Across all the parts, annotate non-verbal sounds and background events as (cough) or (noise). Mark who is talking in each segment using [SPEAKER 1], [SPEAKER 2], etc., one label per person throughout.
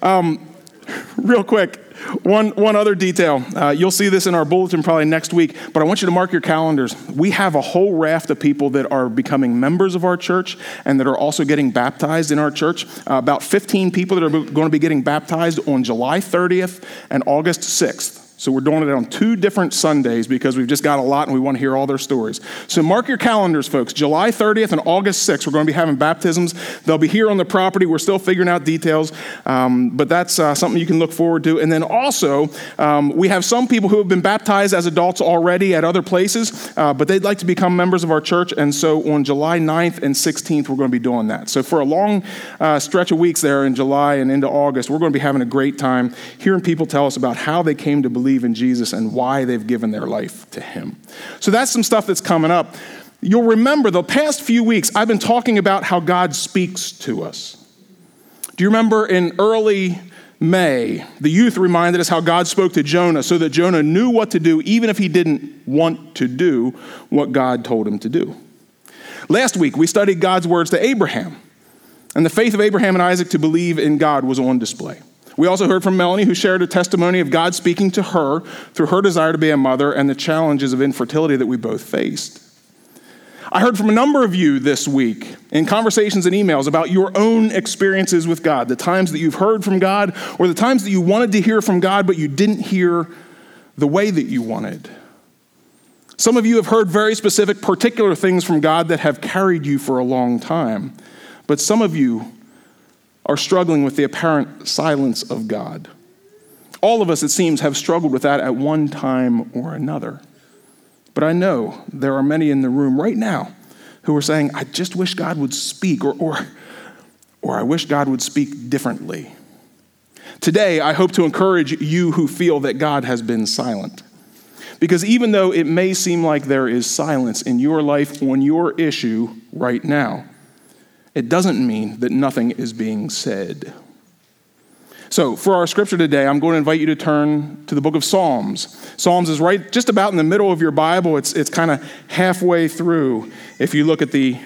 [SPEAKER 1] Um, (laughs) real quick, one, one other detail. Uh, you'll see this in our bulletin probably next week, but I want you to mark your calendars. We have a whole raft of people that are becoming members of our church and that are also getting baptized in our church. Uh, about 15 people that are going to be getting baptized on July 30th and August 6th. So we're doing it on two different Sundays because we've just got a lot and we want to hear all their stories. So mark your calendars, folks. July 30th and August 6th, we're going to be having baptisms. They'll be here on the property. We're still figuring out details, um, but that's uh, something you can look forward to. And then also, um, we have some people who have been baptized as adults already at other places, uh, but they'd like to become members of our church. And so on July 9th and 16th, we're going to be doing that. So for a long uh, stretch of weeks there in July and into August, we're going to be having a great time hearing people tell us about how they came to believe believe in Jesus and why they've given their life to Him. So that's some stuff that's coming up. You'll remember the past few weeks, I've been talking about how God speaks to us. Do you remember in early May, the youth reminded us how God spoke to Jonah so that Jonah knew what to do, even if he didn't want to do what God told him to do. Last week, we studied God's words to Abraham, and the faith of Abraham and Isaac to believe in God was on display. We also heard from Melanie, who shared a testimony of God speaking to her through her desire to be a mother and the challenges of infertility that we both faced. I heard from a number of you this week in conversations and emails about your own experiences with God, the times that you've heard from God, or the times that you wanted to hear from God, but you didn't hear the way that you wanted. Some of you have heard very specific, particular things from God that have carried you for a long time, but some of you are struggling with the apparent silence of God. All of us, it seems, have struggled with that at one time or another. But I know there are many in the room right now who are saying, I just wish God would speak, or, or, or I wish God would speak differently. Today, I hope to encourage you who feel that God has been silent. Because even though it may seem like there is silence in your life on your issue right now, it doesn't mean that nothing is being said. So, for our scripture today, I'm going to invite you to turn to the book of Psalms. Psalms is right just about in the middle of your Bible. It's, it's kind of halfway through if you look at the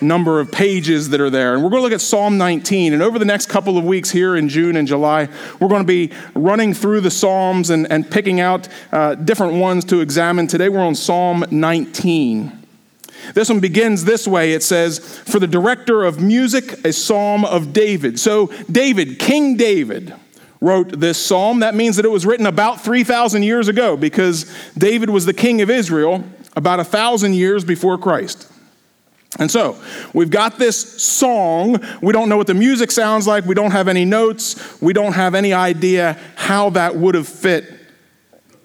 [SPEAKER 1] number of pages that are there. And we're going to look at Psalm 19. And over the next couple of weeks here in June and July, we're going to be running through the Psalms and, and picking out uh, different ones to examine. Today, we're on Psalm 19. This one begins this way it says, For the director of music, a psalm of David. So, David, King David, wrote this psalm. That means that it was written about 3,000 years ago because David was the king of Israel about a 1,000 years before Christ. And so, we've got this song. We don't know what the music sounds like. We don't have any notes. We don't have any idea how that would have fit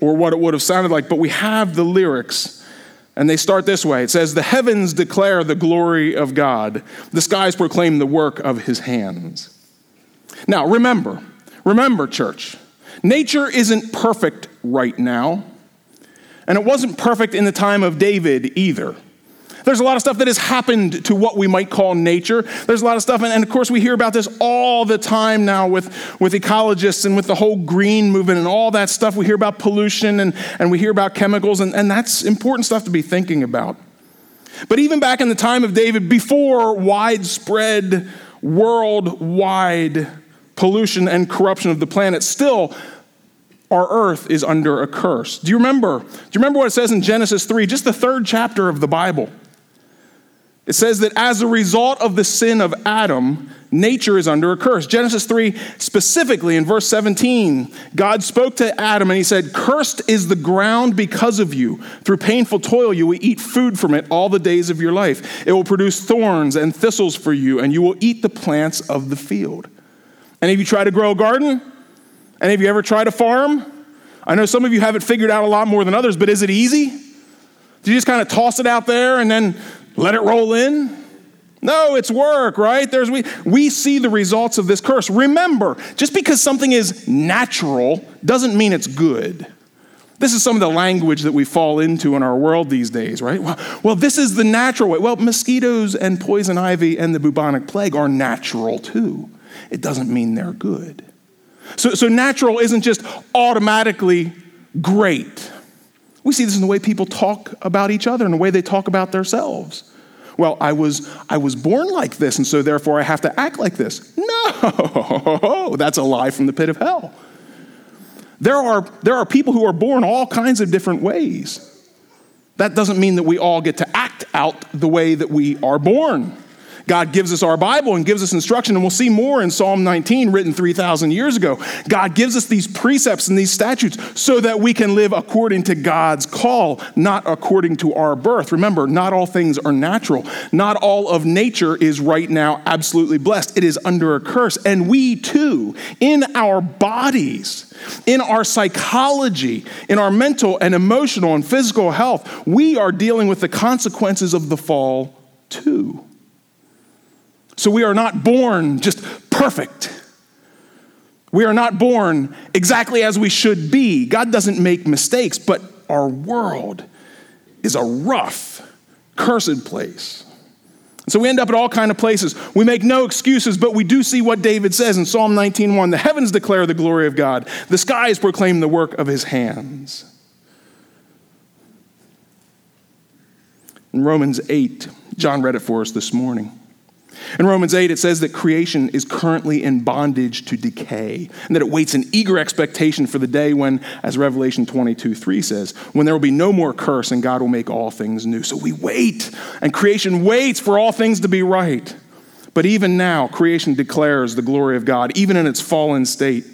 [SPEAKER 1] or what it would have sounded like, but we have the lyrics and they start this way it says, The heavens declare the glory of God, the skies proclaim the work of his hands. Now, remember, remember, church, nature isn't perfect right now. And it wasn't perfect in the time of David either. There's a lot of stuff that has happened to what we might call nature. There's a lot of stuff, and, and, of course, we hear about this all the time now with, with ecologists and with the whole green movement and all that stuff. We hear about pollution and, and we hear about chemicals, and, and that's important stuff to be thinking about. But even back in the time of David, before widespread, worldwide pollution and corruption of the planet, still our earth is under a curse. Do you remember? Do you remember what it says in Genesis 3, just the third chapter of the Bible? It says that as a result of the sin of Adam, nature is under a curse. Genesis 3, specifically in verse 17, God spoke to Adam and he said, Cursed is the ground because of you. Through painful toil, you will eat food from it all the days of your life. It will produce thorns and thistles for you, and you will eat the plants of the field. Any of you try to grow a garden? Any of you ever tried to farm? I know some of you have it figured out a lot more than others, but is it easy? Do you just kind of toss it out there and then let it roll in? No, it's work, right? There's we we see the results of this curse. Remember, just because something is natural doesn't mean it's good. This is some of the language that we fall into in our world these days, right? Well, well, this is the natural way. Well, mosquitoes and poison ivy and the bubonic plague are natural too. It doesn't mean they're good. So, so natural isn't just automatically great. We see this in the way people talk about each other and the way they talk about themselves. Well, I was, I was born like this, and so therefore I have to act like this. No, (laughs) that's a lie from the pit of hell. There are, there are people who are born all kinds of different ways. That doesn't mean that we all get to act out the way that we are born. God gives us our Bible and gives us instruction, and we'll see more in Psalm 19, written 3,000 years ago. God gives us these precepts and these statutes so that we can live according to God's call, not according to our birth. Remember, not all things are natural. Not all of nature is right now absolutely blessed. It is under a curse. And we too, in our bodies, in our psychology, in our mental and emotional and physical health, we are dealing with the consequences of the fall too. So we are not born just perfect. We are not born exactly as we should be. God doesn't make mistakes, but our world is a rough, cursed place. So we end up at all kind of places. We make no excuses, but we do see what David says in Psalm 19:1. The heavens declare the glory of God. The skies proclaim the work of his hands. In Romans 8, John read it for us this morning. In Romans 8, it says that creation is currently in bondage to decay, and that it waits in eager expectation for the day when, as Revelation 22 3 says, when there will be no more curse and God will make all things new. So we wait, and creation waits for all things to be right. But even now, creation declares the glory of God, even in its fallen state.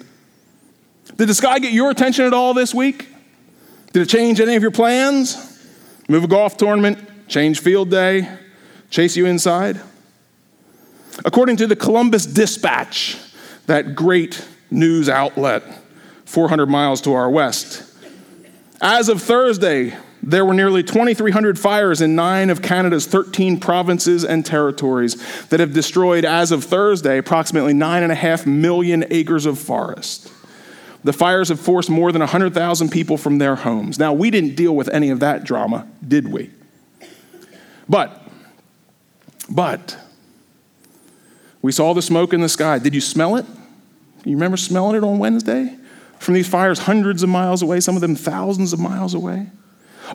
[SPEAKER 1] Did the sky get your attention at all this week? Did it change any of your plans? Move a golf tournament, change field day, chase you inside? According to the Columbus Dispatch, that great news outlet 400 miles to our west, as of Thursday, there were nearly 2,300 fires in nine of Canada's 13 provinces and territories that have destroyed, as of Thursday, approximately 9.5 million acres of forest. The fires have forced more than 100,000 people from their homes. Now, we didn't deal with any of that drama, did we? But, but, we saw the smoke in the sky. Did you smell it? You remember smelling it on Wednesday? From these fires hundreds of miles away, some of them thousands of miles away.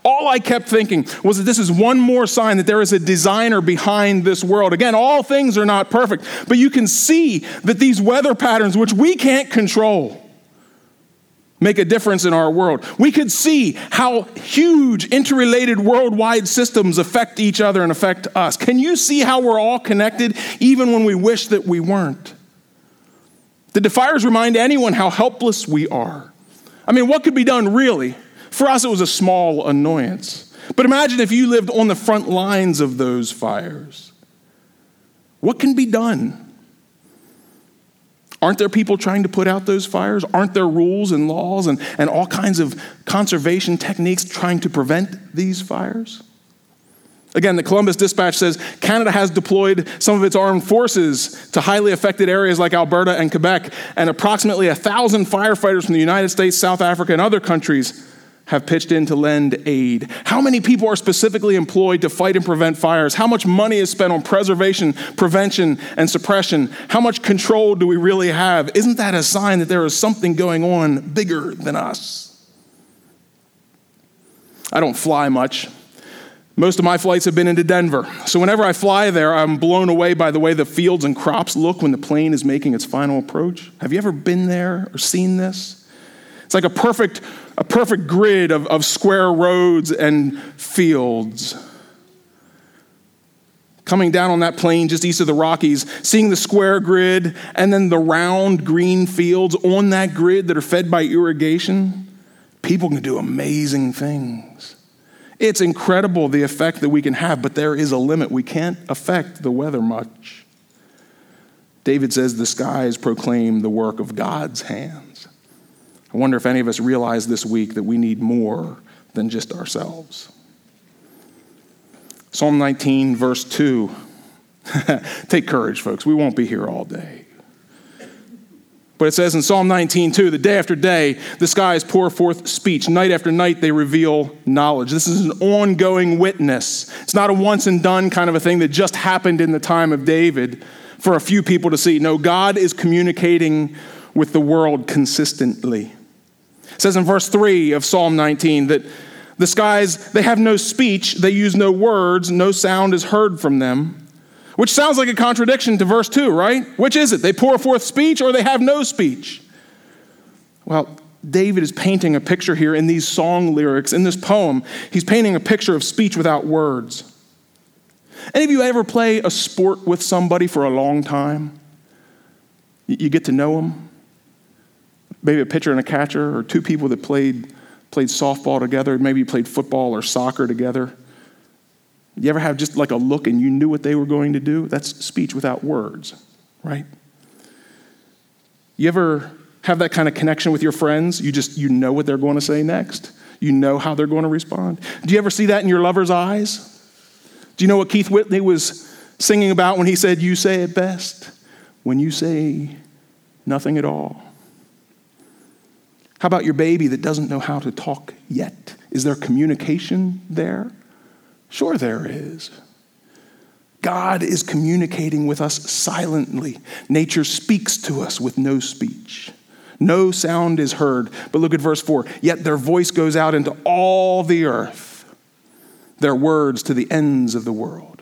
[SPEAKER 1] All I kept thinking was that this is one more sign that there is a designer behind this world. Again, all things are not perfect, but you can see that these weather patterns, which we can't control, make a difference in our world. We could see how huge interrelated worldwide systems affect each other and affect us. Can you see how we're all connected even when we wish that we weren't? The fires remind anyone how helpless we are? I mean, what could be done really? For us, it was a small annoyance. But imagine if you lived on the front lines of those fires. What can be done? Aren't there people trying to put out those fires? Aren't there rules and laws and, and all kinds of conservation techniques trying to prevent these fires? Again, the Columbus Dispatch says Canada has deployed some of its armed forces to highly affected areas like Alberta and Quebec, and approximately 1,000 firefighters from the United States, South Africa, and other countries have pitched in to lend aid? How many people are specifically employed to fight and prevent fires? How much money is spent on preservation, prevention, and suppression? How much control do we really have? Isn't that a sign that there is something going on bigger than us? I don't fly much. Most of my flights have been into Denver. So whenever I fly there, I'm blown away by the way the fields and crops look when the plane is making its final approach. Have you ever been there or seen this? It's like a perfect a perfect grid of, of square roads and fields. Coming down on that plain just east of the Rockies, seeing the square grid and then the round green fields on that grid that are fed by irrigation, people can do amazing things. It's incredible the effect that we can have, but there is a limit. We can't affect the weather much. David says the skies proclaim the work of God's hands. I wonder if any of us realize this week that we need more than just ourselves. Psalm 19, verse 2. (laughs) Take courage, folks. We won't be here all day. But it says in Psalm 19, 2, that day after day, the skies pour forth speech. Night after night, they reveal knowledge. This is an ongoing witness. It's not a once and done kind of a thing that just happened in the time of David for a few people to see. No, God is communicating with the world consistently. It says in verse 3 of Psalm 19 that The skies, they have no speech, they use no words, no sound is heard from them. Which sounds like a contradiction to verse 2, right? Which is it? They pour forth speech or they have no speech? Well, David is painting a picture here in these song lyrics, in this poem. He's painting a picture of speech without words. Any of you ever play a sport with somebody for a long time? You get to know them. Maybe a pitcher and a catcher, or two people that played, played softball together. Maybe you played football or soccer together. You ever have just like a look and you knew what they were going to do? That's speech without words, right? You ever have that kind of connection with your friends? You just you know what they're going to say next. You know how they're going to respond. Do you ever see that in your lover's eyes? Do you know what Keith Whitley was singing about when he said, You say it best when you say nothing at all? How about your baby that doesn't know how to talk yet? Is there communication there? Sure, there is. God is communicating with us silently. Nature speaks to us with no speech. No sound is heard. But look at verse 4 Yet their voice goes out into all the earth, their words to the ends of the world.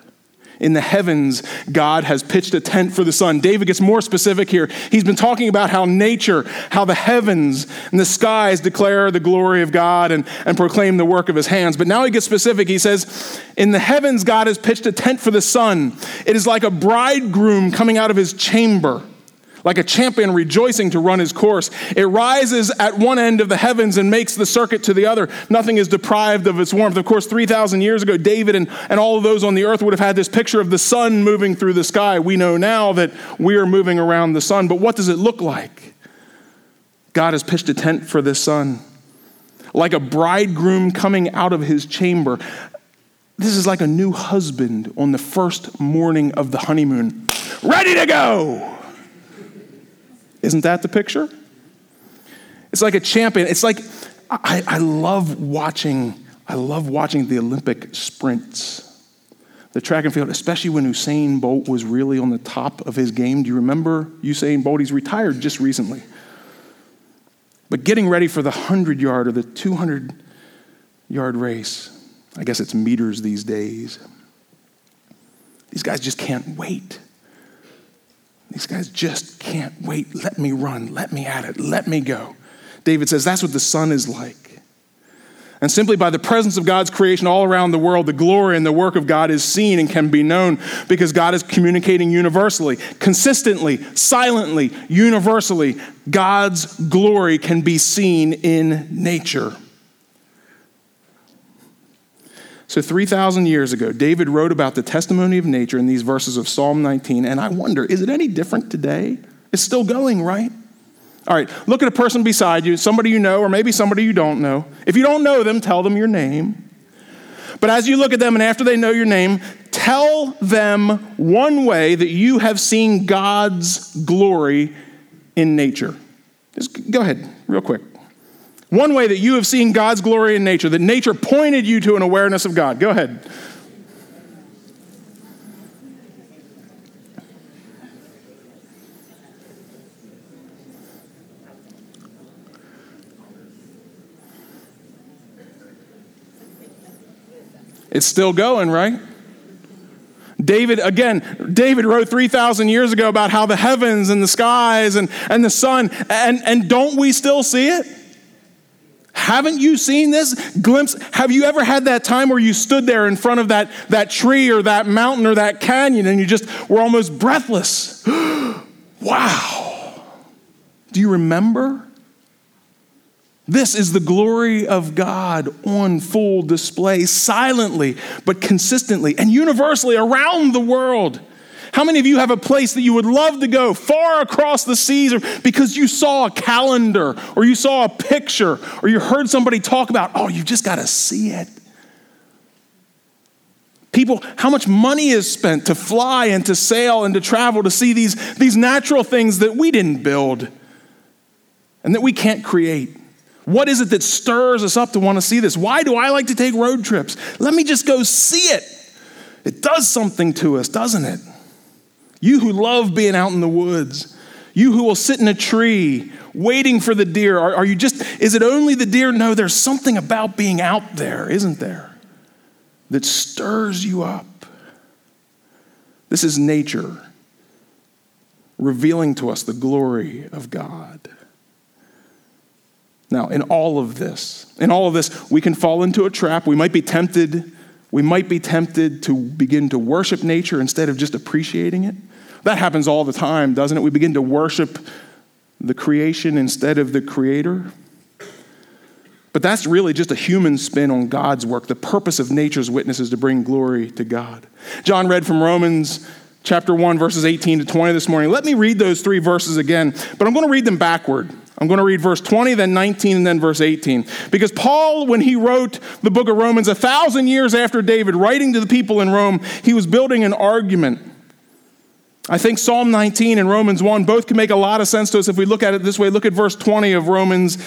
[SPEAKER 1] In the heavens, God has pitched a tent for the sun. David gets more specific here. He's been talking about how nature, how the heavens and the skies declare the glory of God and, and proclaim the work of his hands. But now he gets specific. He says, In the heavens, God has pitched a tent for the sun. It is like a bridegroom coming out of his chamber like a champion rejoicing to run his course. It rises at one end of the heavens and makes the circuit to the other. Nothing is deprived of its warmth. Of course, 3,000 years ago, David and, and all of those on the earth would have had this picture of the sun moving through the sky. We know now that we are moving around the sun, but what does it look like? God has pitched a tent for this sun. Like a bridegroom coming out of his chamber. This is like a new husband on the first morning of the honeymoon, ready to go. Isn't that the picture? It's like a champion. It's like I, I love watching, I love watching the Olympic sprints. The track and field, especially when Usain Bolt was really on the top of his game. Do you remember Usain Bolt? He's retired just recently. But getting ready for the 100 yard or the 200 yard race, I guess it's meters these days. These guys just can't wait. These guys just can't wait. Let me run. Let me at it. Let me go. David says that's what the sun is like. And simply by the presence of God's creation all around the world, the glory and the work of God is seen and can be known because God is communicating universally, consistently, silently, universally. God's glory can be seen in nature. So, 3,000 years ago, David wrote about the testimony of nature in these verses of Psalm 19, and I wonder, is it any different today? It's still going, right? All right, look at a person beside you, somebody you know, or maybe somebody you don't know. If you don't know them, tell them your name. But as you look at them and after they know your name, tell them one way that you have seen God's glory in nature. Just go ahead, real quick. One way that you have seen God's glory in nature, that nature pointed you to an awareness of God. Go ahead. It's still going, right? David, again, David wrote 3,000 years ago about how the heavens and the skies and, and the sun, and, and don't we still see it? Haven't you seen this glimpse? Have you ever had that time where you stood there in front of that, that tree or that mountain or that canyon and you just were almost breathless? (gasps) wow. Do you remember? This is the glory of God on full display, silently but consistently and universally around the world. How many of you have a place that you would love to go far across the seas or because you saw a calendar or you saw a picture or you heard somebody talk about, oh, you just got to see it? People, how much money is spent to fly and to sail and to travel to see these, these natural things that we didn't build and that we can't create? What is it that stirs us up to want to see this? Why do I like to take road trips? Let me just go see it. It does something to us, doesn't it? You who love being out in the woods, you who will sit in a tree waiting for the deer? Are, are you just, is it only the deer? No, there's something about being out there, isn't there, that stirs you up. This is nature revealing to us the glory of God. Now, in all of this, in all of this, we can fall into a trap. We might be tempted. We might be tempted to begin to worship nature instead of just appreciating it. That happens all the time, doesn't it? We begin to worship the creation instead of the creator. But that's really just a human spin on God's work. The purpose of nature's witness is to bring glory to God. John read from Romans chapter 1, verses 18 to 20 this morning. Let me read those three verses again, but I'm going to read them backward. I'm going to read verse 20, then 19, and then verse 18. Because Paul, when he wrote the book of Romans a thousand years after David, writing to the people in Rome, he was building an argument. I think Psalm 19 and Romans 1 both can make a lot of sense to us if we look at it this way. Look at verse 20 of Romans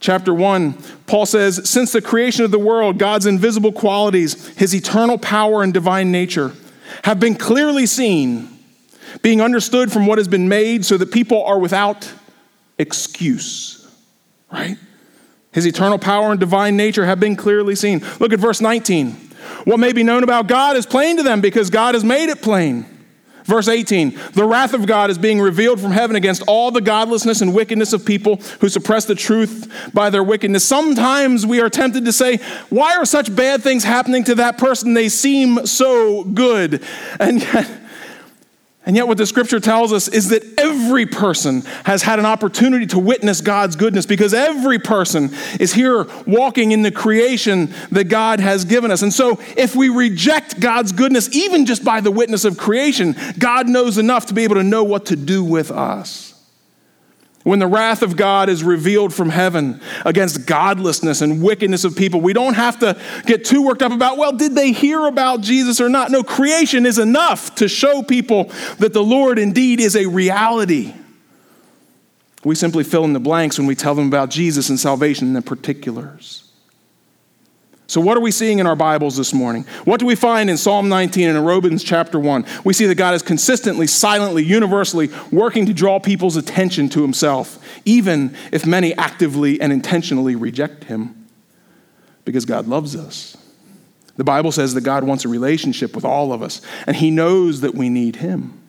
[SPEAKER 1] chapter 1. Paul says, Since the creation of the world, God's invisible qualities, his eternal power and divine nature, have been clearly seen, being understood from what has been made, so that people are without excuse. Right? His eternal power and divine nature have been clearly seen. Look at verse 19. What may be known about God is plain to them because God has made it plain. Verse 18 The wrath of God is being revealed from heaven against all the godlessness and wickedness of people who suppress the truth by their wickedness. Sometimes we are tempted to say, Why are such bad things happening to that person? They seem so good. And yet, and yet, what the scripture tells us is that every person has had an opportunity to witness God's goodness because every person is here walking in the creation that God has given us. And so, if we reject God's goodness, even just by the witness of creation, God knows enough to be able to know what to do with us when the wrath of God is revealed from heaven against godlessness and wickedness of people, we don't have to get too worked up about, well, did they hear about Jesus or not? No, creation is enough to show people that the Lord indeed is a reality. We simply fill in the blanks when we tell them about Jesus and salvation in the particulars. So, what are we seeing in our Bibles this morning? What do we find in Psalm 19 and in Romans chapter 1? We see that God is consistently, silently, universally working to draw people's attention to himself, even if many actively and intentionally reject him, because God loves us. The Bible says that God wants a relationship with all of us, and he knows that we need him.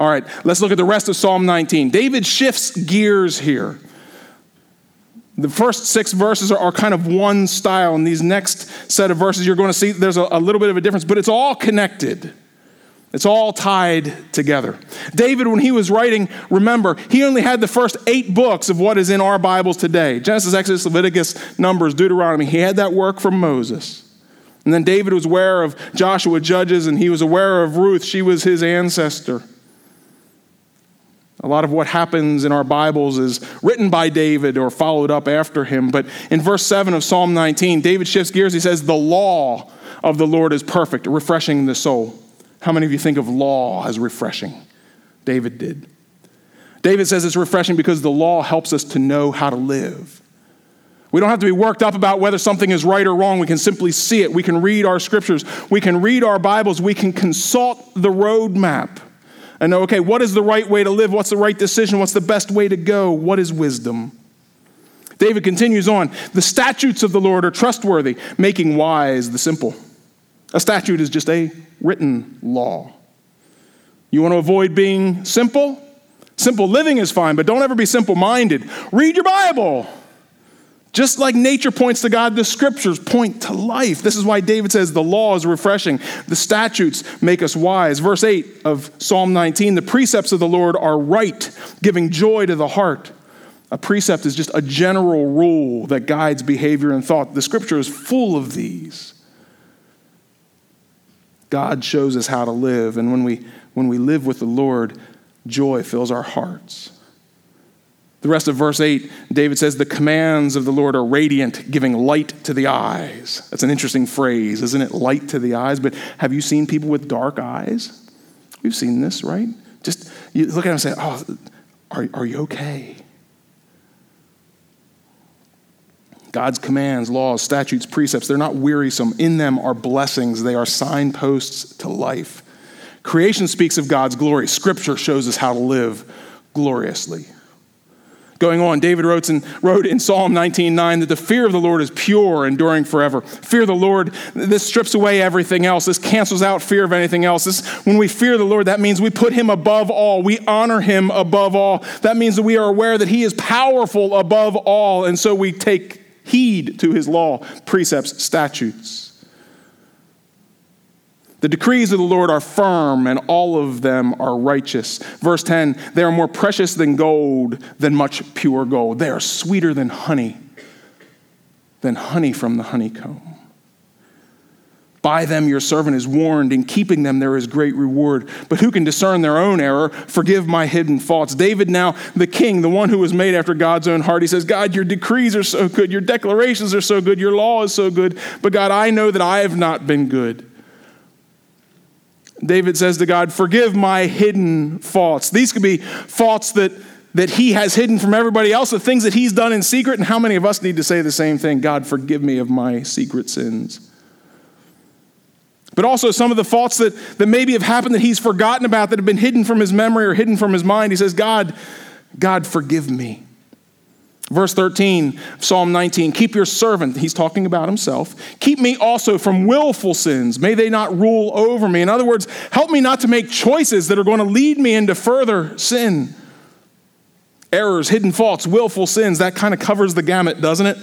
[SPEAKER 1] All right, let's look at the rest of Psalm 19. David shifts gears here. The first six verses are, are, kind of one style, and these next set of verses, you're going to see there's a, a little bit of a difference, but it's all connected. It's all tied together. David, when he was writing, remember, he only had the first eight books of what is in our Bibles today Genesis, Exodus, Leviticus, Numbers, Deuteronomy. He had that work from Moses. And then David was aware of Joshua, Judges, and he was aware of Ruth. She was his ancestor. A lot of what happens in our Bibles is written by David or followed up after him. But in verse 7 of Psalm 19, David shifts gears. He says, The law of the Lord is perfect, refreshing the soul. How many of you think of law as refreshing? David did. David says it's refreshing because the law helps us to know how to live. We don't have to be worked up about whether something is right or wrong. We can simply see it. We can read our scriptures. We can read our Bibles. We can consult the roadmap and know, okay, what is the right way to live? What's the right decision? What's the best way to go? What is wisdom? David continues on The statutes of the Lord are trustworthy, making wise the simple. A statute is just a written law. You want to avoid being simple? Simple living is fine, but don't ever be simple minded. Read your Bible. Just like nature points to God, the scriptures point to life. This is why David says the law is refreshing, the statutes make us wise. Verse 8 of Psalm 19 the precepts of the Lord are right, giving joy to the heart. A precept is just a general rule that guides behavior and thought. The scripture is full of these. God shows us how to live, and when we, when we live with the Lord, joy fills our hearts. The rest of verse 8, David says, The commands of the Lord are radiant, giving light to the eyes. That's an interesting phrase, isn't it? Light to the eyes. But have you seen people with dark eyes? We've seen this, right? Just you look at them and say, Oh, are, are you okay? God's commands, laws, statutes, precepts, they're not wearisome. In them are blessings, they are signposts to life. Creation speaks of God's glory, Scripture shows us how to live gloriously. Going on, David wrote in, wrote in Psalm 19:9 that the fear of the Lord is pure, enduring forever. Fear the Lord, this strips away everything else. This cancels out fear of anything else. This, when we fear the Lord, that means we put him above all. We honor him above all. That means that we are aware that he is powerful above all, and so we take heed to his law, precepts, statutes. The decrees of the Lord are firm, and all of them are righteous. Verse 10 They are more precious than gold, than much pure gold. They are sweeter than honey, than honey from the honeycomb. By them your servant is warned, in keeping them there is great reward. But who can discern their own error? Forgive my hidden faults. David, now the king, the one who was made after God's own heart, he says, God, your decrees are so good, your declarations are so good, your law is so good. But God, I know that I have not been good. David says to God, Forgive my hidden faults. These could be faults that, that he has hidden from everybody else, the things that he's done in secret. And how many of us need to say the same thing? God, forgive me of my secret sins. But also some of the faults that, that maybe have happened that he's forgotten about, that have been hidden from his memory or hidden from his mind. He says, God, God, forgive me. Verse 13, Psalm 19, keep your servant, he's talking about himself, keep me also from willful sins. May they not rule over me. In other words, help me not to make choices that are going to lead me into further sin. Errors, hidden faults, willful sins, that kind of covers the gamut, doesn't it?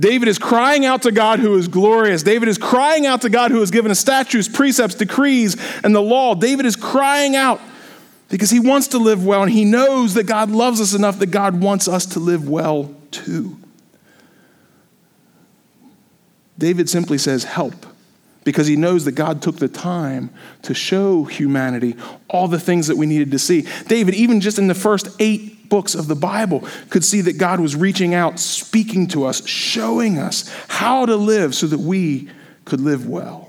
[SPEAKER 1] David is crying out to God who is glorious. David is crying out to God who has given us statutes, precepts, decrees, and the law. David is crying out because he wants to live well and he knows that God loves us enough that God wants us to live well too. David simply says, Help, because he knows that God took the time to show humanity all the things that we needed to see. David, even just in the first eight books of the Bible, could see that God was reaching out, speaking to us, showing us how to live so that we could live well.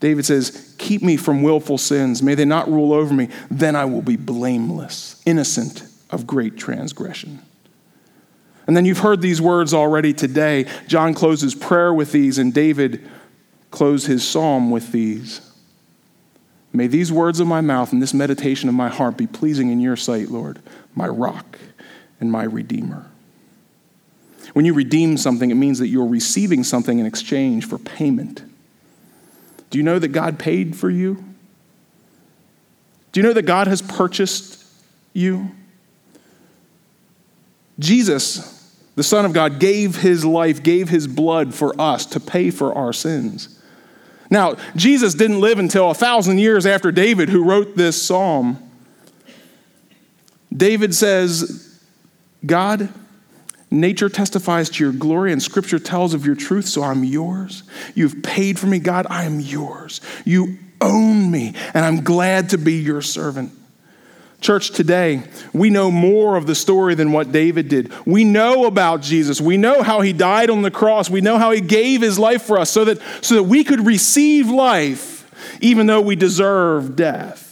[SPEAKER 1] David says, Keep me from willful sins. May they not rule over me. Then I will be blameless, innocent of great transgression. And then you've heard these words already today. John closes prayer with these, and David closed his psalm with these. May these words of my mouth and this meditation of my heart be pleasing in your sight, Lord, my rock and my redeemer. When you redeem something, it means that you're receiving something in exchange for payment. Do you know that God paid for you? Do you know that God has purchased you? Jesus, the Son of God, gave his life, gave his blood for us to pay for our sins. Now, Jesus didn't live until a thousand years after David, who wrote this psalm. David says, God, Nature testifies to your glory, and scripture tells of your truth, so I'm yours. You've paid for me, God. I am yours. You own me, and I'm glad to be your servant. Church, today, we know more of the story than what David did. We know about Jesus. We know how he died on the cross. We know how he gave his life for us so that, so that we could receive life even though we deserve death.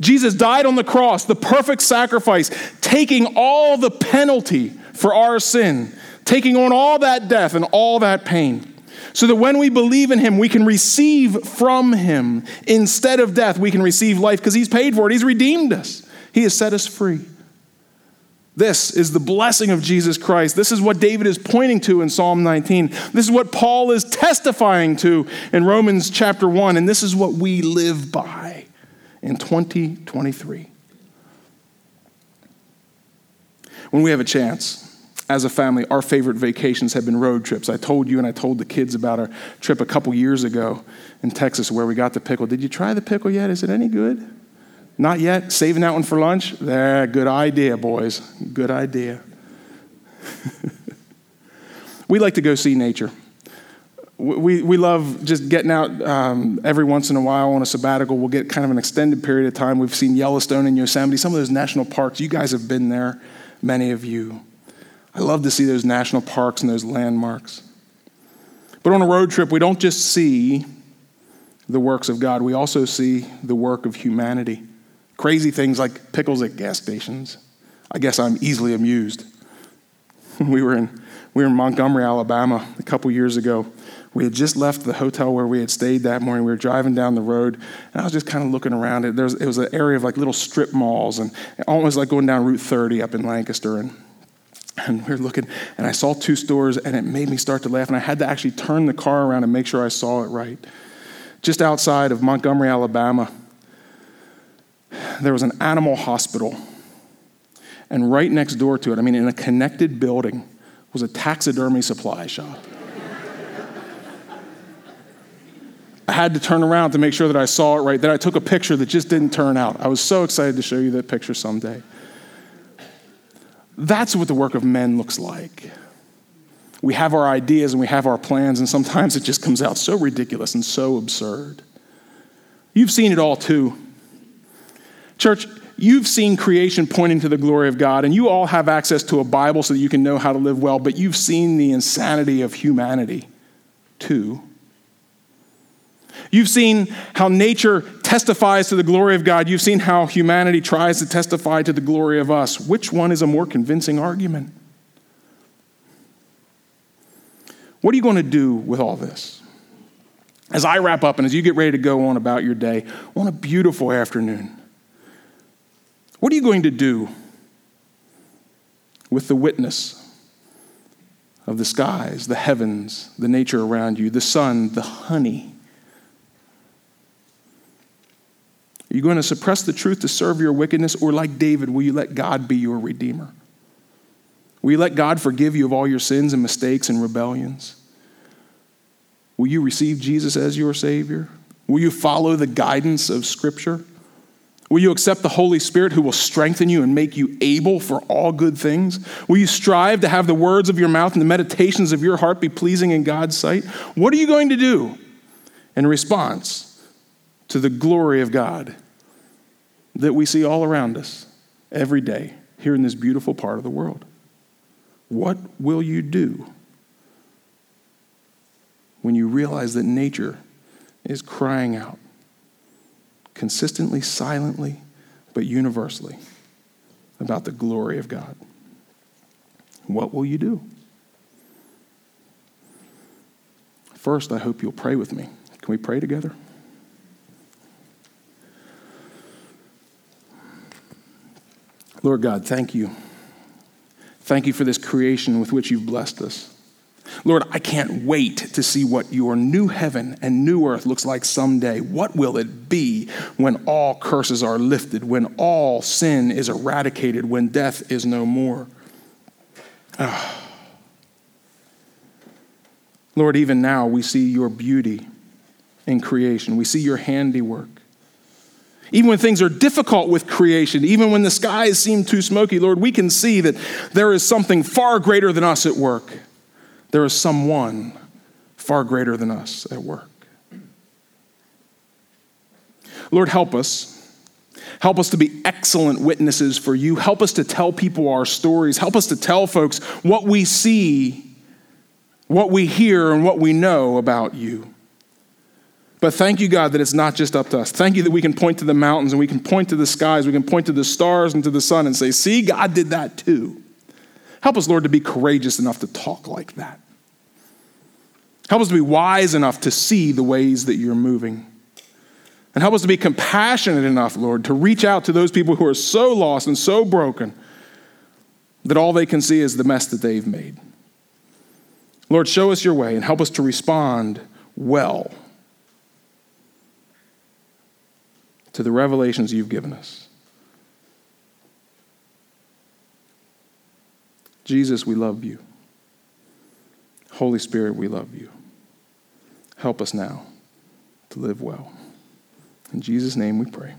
[SPEAKER 1] Jesus died on the cross, the perfect sacrifice, taking all the penalty for our sin, taking on all that death and all that pain. So that when we believe in him, we can receive from him. Instead of death, we can receive life because he's paid for it. He's redeemed us, he has set us free. This is the blessing of Jesus Christ. This is what David is pointing to in Psalm 19. This is what Paul is testifying to in Romans chapter 1. And this is what we live by in 2023. When we have a chance, as a family, our favorite vacations have been road trips. I told you and I told the kids about our trip a couple years ago in Texas where we got the pickle. Did you try the pickle yet? Is it any good? Not yet? Saving that one for lunch? There, good idea, boys. Good idea. (laughs) we like to go see nature. We, we love just getting out um, every once in a while on a sabbatical. We'll get kind of an extended period of time. We've seen Yellowstone and Yosemite, some of those national parks. You guys have been there many of you. I love to see those national parks and those landmarks. But on a road trip, we don't just see the works of God, we also see the work of humanity. Crazy things like pickles at gas stations. I guess I'm easily amused. (laughs) we were in We were in Montgomery, Alabama, a couple years ago. We had just left the hotel where we had stayed that morning. We were driving down the road, and I was just kind of looking around. It, was, it was an area of like little strip malls, and almost like going down Route 30 up in Lancaster. And, and we were looking, and I saw two stores, and it made me start to laugh. And I had to actually turn the car around and make sure I saw it right. Just outside of Montgomery, Alabama, there was an animal hospital. And right next door to it, I mean, in a connected building, was a taxidermy supply shop. I had to turn around to make sure that I saw it right. Then I took a picture that just didn't turn out. I was so excited to show you that picture someday. That's what the work of men looks like. We have our ideas and we have our plans, and sometimes it just comes out so ridiculous and so absurd. You've seen it all too. Church, you've seen creation pointing to the glory of God, and you all have access to a Bible so that you can know how to live well, but you've seen the insanity of humanity too. You've seen how nature testifies to the glory of God. You've seen how humanity tries to testify to the glory of us. Which one is a more convincing argument? What are you going to do with all this? As I wrap up and as you get ready to go on about your day, on a beautiful afternoon, what are you going to do with the witness of the skies, the heavens, the nature around you, the sun, the honey? Are you going to suppress the truth to serve your wickedness? Or, like David, will you let God be your redeemer? Will you let God forgive you of all your sins and mistakes and rebellions? Will you receive Jesus as your Savior? Will you follow the guidance of Scripture? Will you accept the Holy Spirit who will strengthen you and make you able for all good things? Will you strive to have the words of your mouth and the meditations of your heart be pleasing in God's sight? What are you going to do in response to the glory of God that we see all around us every day here in this beautiful part of the world. What will you do when you realize that nature is crying out consistently, silently, but universally about the glory of God? What will you do? First, I hope you'll pray with me. Can we pray together? Lord God, thank you. Thank you for this creation with which you've blessed us. Lord, I can't wait to see what your new heaven and new earth looks like someday. What will it be when all curses are lifted, when all sin is eradicated, when death is no more? Oh. Lord, even now we see your beauty in creation, we see your handiwork. Even when things are difficult with creation, even when the skies seem too smoky, Lord, we can see that there is something far greater than us at work. There is someone far greater than us at work. Lord, help us. Help us to be excellent witnesses for you. Help us to tell people our stories. Help us to tell folks what we see, what we hear, and what we know about you. But thank you, God, that it's not just up to us. Thank you that we can point to the mountains and we can point to the skies, we can point to the stars and to the sun and say, See, God did that too. Help us, Lord, to be courageous enough to talk like that. Help us to be wise enough to see the ways that you're moving. And help us to be compassionate enough, Lord, to reach out to those people who are so lost and so broken that all they can see is the mess that they've made. Lord, show us your way and help us to respond well to the revelations you've given us. Jesus, we love you. Holy Spirit, we love you. Help us now to live well. In Jesus' name we pray.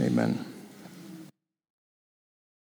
[SPEAKER 1] Amen.